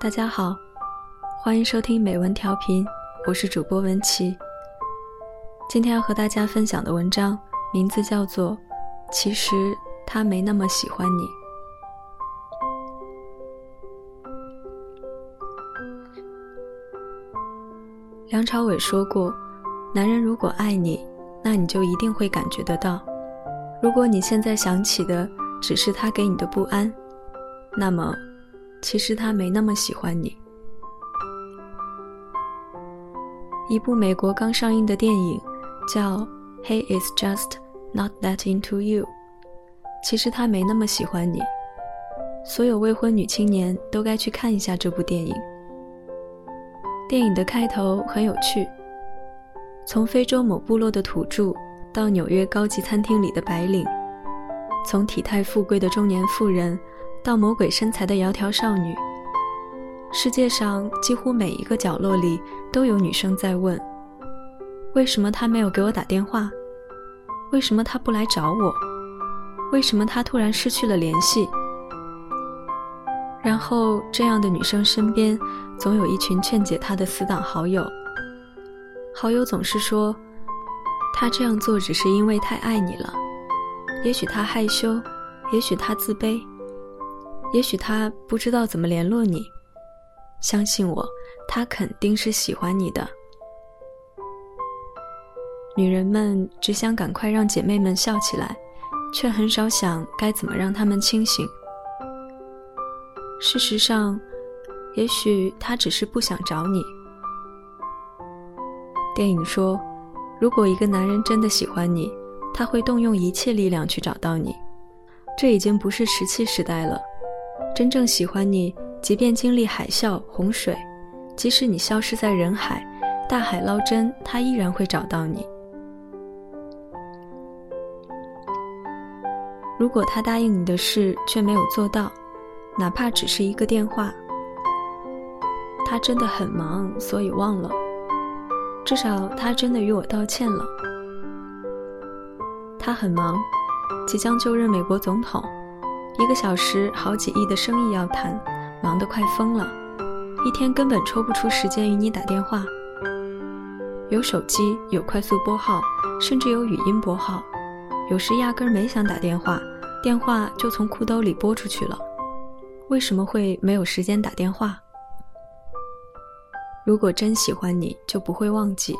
大家好，欢迎收听美文调频，我是主播文琪。今天要和大家分享的文章名字叫做《其实他没那么喜欢你》。梁朝伟说过：“男人如果爱你，那你就一定会感觉得到。如果你现在想起的只是他给你的不安，那么……”其实他没那么喜欢你。一部美国刚上映的电影叫《He Is Just Not That Into You》，其实他没那么喜欢你。所有未婚女青年都该去看一下这部电影。电影的开头很有趣，从非洲某部落的土著到纽约高级餐厅里的白领，从体态富贵的中年妇人。到魔鬼身材的窈窕少女，世界上几乎每一个角落里都有女生在问：为什么他没有给我打电话？为什么他不来找我？为什么他突然失去了联系？然后，这样的女生身边总有一群劝解她的死党好友。好友总是说：“他这样做只是因为太爱你了，也许他害羞，也许他自卑。”也许他不知道怎么联络你，相信我，他肯定是喜欢你的。女人们只想赶快让姐妹们笑起来，却很少想该怎么让她们清醒。事实上，也许他只是不想找你。电影说，如果一个男人真的喜欢你，他会动用一切力量去找到你。这已经不是石器时代了。真正喜欢你，即便经历海啸、洪水，即使你消失在人海，大海捞针，他依然会找到你。如果他答应你的事却没有做到，哪怕只是一个电话，他真的很忙，所以忘了。至少他真的与我道歉了。他很忙，即将就任美国总统。一个小时好几亿的生意要谈，忙得快疯了，一天根本抽不出时间与你打电话。有手机，有快速拨号，甚至有语音拨号，有时压根儿没想打电话，电话就从裤兜里拨出去了。为什么会没有时间打电话？如果真喜欢你，就不会忘记；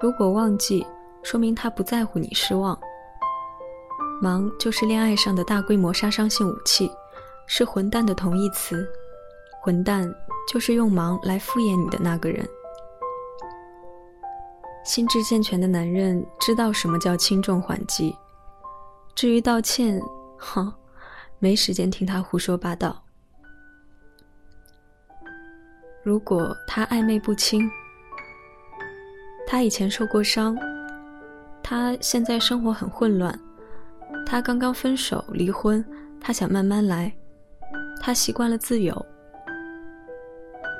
如果忘记，说明他不在乎你失望。忙就是恋爱上的大规模杀伤性武器，是混蛋的同义词。混蛋就是用忙来敷衍你的那个人。心智健全的男人知道什么叫轻重缓急。至于道歉，哼，没时间听他胡说八道。如果他暧昧不清，他以前受过伤，他现在生活很混乱。他刚刚分手离婚，他想慢慢来，他习惯了自由。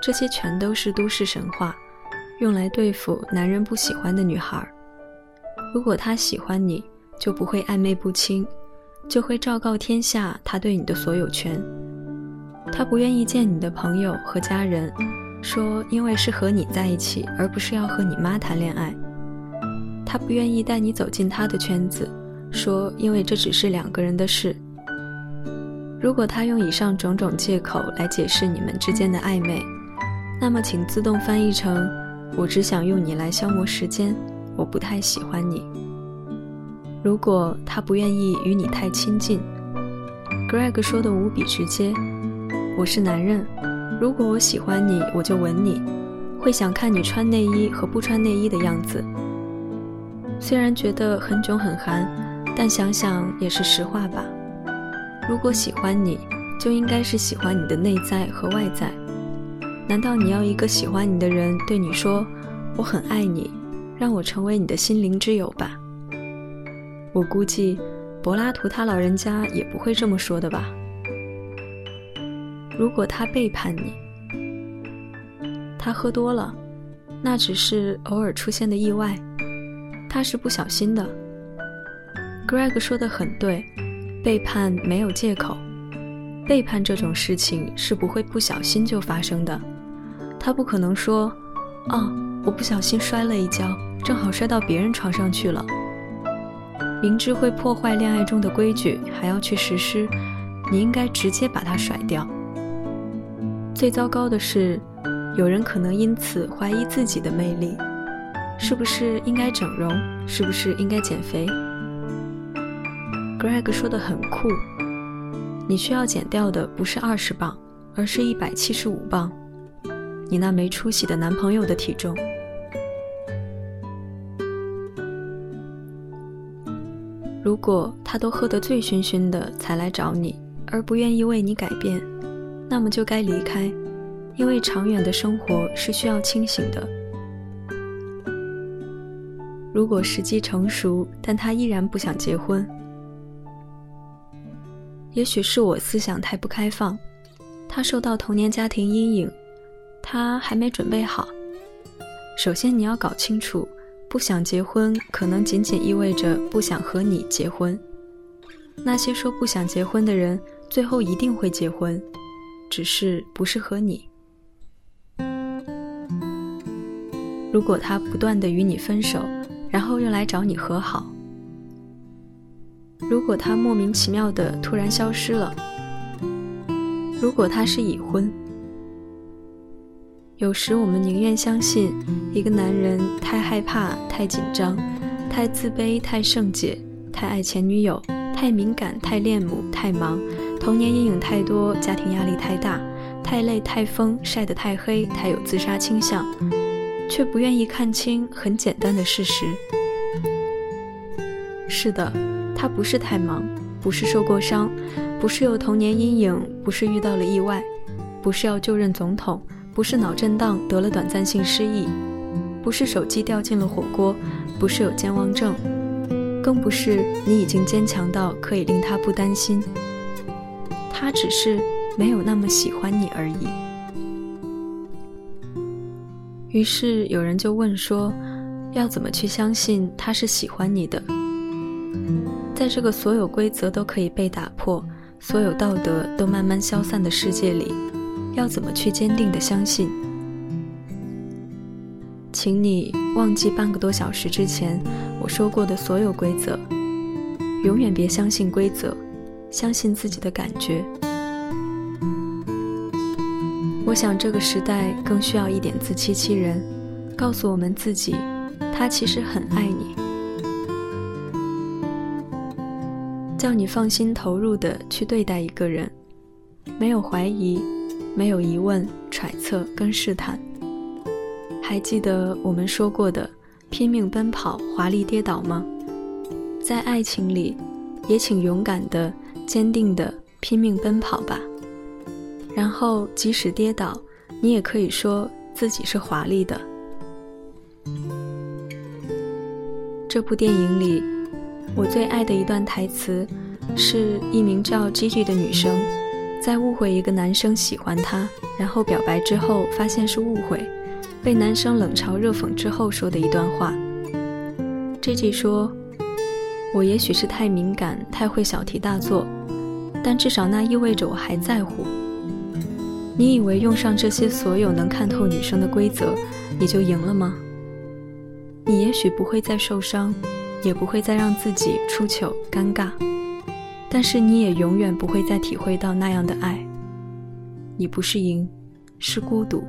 这些全都是都市神话，用来对付男人不喜欢的女孩。如果他喜欢你，就不会暧昧不清，就会昭告天下他对你的所有权。他不愿意见你的朋友和家人，说因为是和你在一起，而不是要和你妈谈恋爱。他不愿意带你走进他的圈子。说，因为这只是两个人的事。如果他用以上种种借口来解释你们之间的暧昧，那么请自动翻译成：我只想用你来消磨时间，我不太喜欢你。如果他不愿意与你太亲近，Greg 说的无比直接：我是男人，如果我喜欢你，我就吻你，会想看你穿内衣和不穿内衣的样子。虽然觉得很囧很寒。但想想也是实话吧。如果喜欢你，就应该是喜欢你的内在和外在。难道你要一个喜欢你的人对你说“我很爱你，让我成为你的心灵之友吧”？我估计柏拉图他老人家也不会这么说的吧。如果他背叛你，他喝多了，那只是偶尔出现的意外，他是不小心的。Greg 说的很对，背叛没有借口。背叛这种事情是不会不小心就发生的。他不可能说：“哦，我不小心摔了一跤，正好摔到别人床上去了。”明知会破坏恋爱中的规矩，还要去实施，你应该直接把它甩掉。最糟糕的是，有人可能因此怀疑自己的魅力，是不是应该整容？是不是应该减肥？Greg 说的很酷，你需要减掉的不是二十磅，而是一百七十五磅，你那没出息的男朋友的体重。如果他都喝得醉醺醺的才来找你，而不愿意为你改变，那么就该离开，因为长远的生活是需要清醒的。如果时机成熟，但他依然不想结婚，也许是我思想太不开放，他受到童年家庭阴影，他还没准备好。首先，你要搞清楚。不想结婚，可能仅仅意味着不想和你结婚。那些说不想结婚的人，最后一定会结婚，只是不是和你。如果他不断的与你分手，然后又来找你和好；如果他莫名其妙的突然消失了；如果他是已婚。有时我们宁愿相信一个男人太害怕、太紧张、太自卑、太圣洁、太爱前女友、太敏感、太恋母、太忙、童年阴影太多、家庭压力太大、太累、太疯、晒得太黑、太有自杀倾向，却不愿意看清很简单的事实。是的，他不是太忙，不是受过伤，不是有童年阴影，不是遇到了意外，不是要就任总统。不是脑震荡得了短暂性失忆，不是手机掉进了火锅，不是有健忘症，更不是你已经坚强到可以令他不担心。他只是没有那么喜欢你而已。于是有人就问说，要怎么去相信他是喜欢你的？在这个所有规则都可以被打破，所有道德都慢慢消散的世界里。要怎么去坚定的相信？请你忘记半个多小时之前我说过的所有规则，永远别相信规则，相信自己的感觉。我想这个时代更需要一点自欺欺人，告诉我们自己，他其实很爱你，叫你放心投入的去对待一个人，没有怀疑。没有疑问、揣测跟试探。还记得我们说过的拼命奔跑、华丽跌倒吗？在爱情里，也请勇敢的、坚定的拼命奔跑吧。然后，即使跌倒，你也可以说自己是华丽的。这部电影里，我最爱的一段台词，是一名叫 Gigi 的女生。在误会一个男生喜欢她，然后表白之后发现是误会，被男生冷嘲热讽之后说的一段话。J J 说：“我也许是太敏感，太会小题大做，但至少那意味着我还在乎。你以为用上这些所有能看透女生的规则，你就赢了吗？你也许不会再受伤，也不会再让自己出糗尴尬。”但是你也永远不会再体会到那样的爱。你不是赢，是孤独。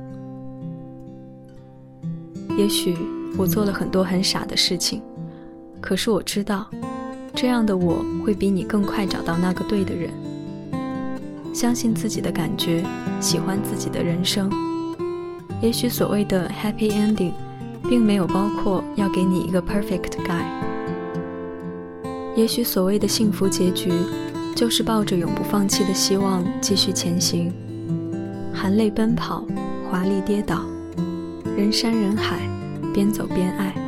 也许我做了很多很傻的事情，可是我知道，这样的我会比你更快找到那个对的人。相信自己的感觉，喜欢自己的人生。也许所谓的 happy ending，并没有包括要给你一个 perfect guy。也许所谓的幸福结局，就是抱着永不放弃的希望继续前行，含泪奔跑，华丽跌倒，人山人海，边走边爱。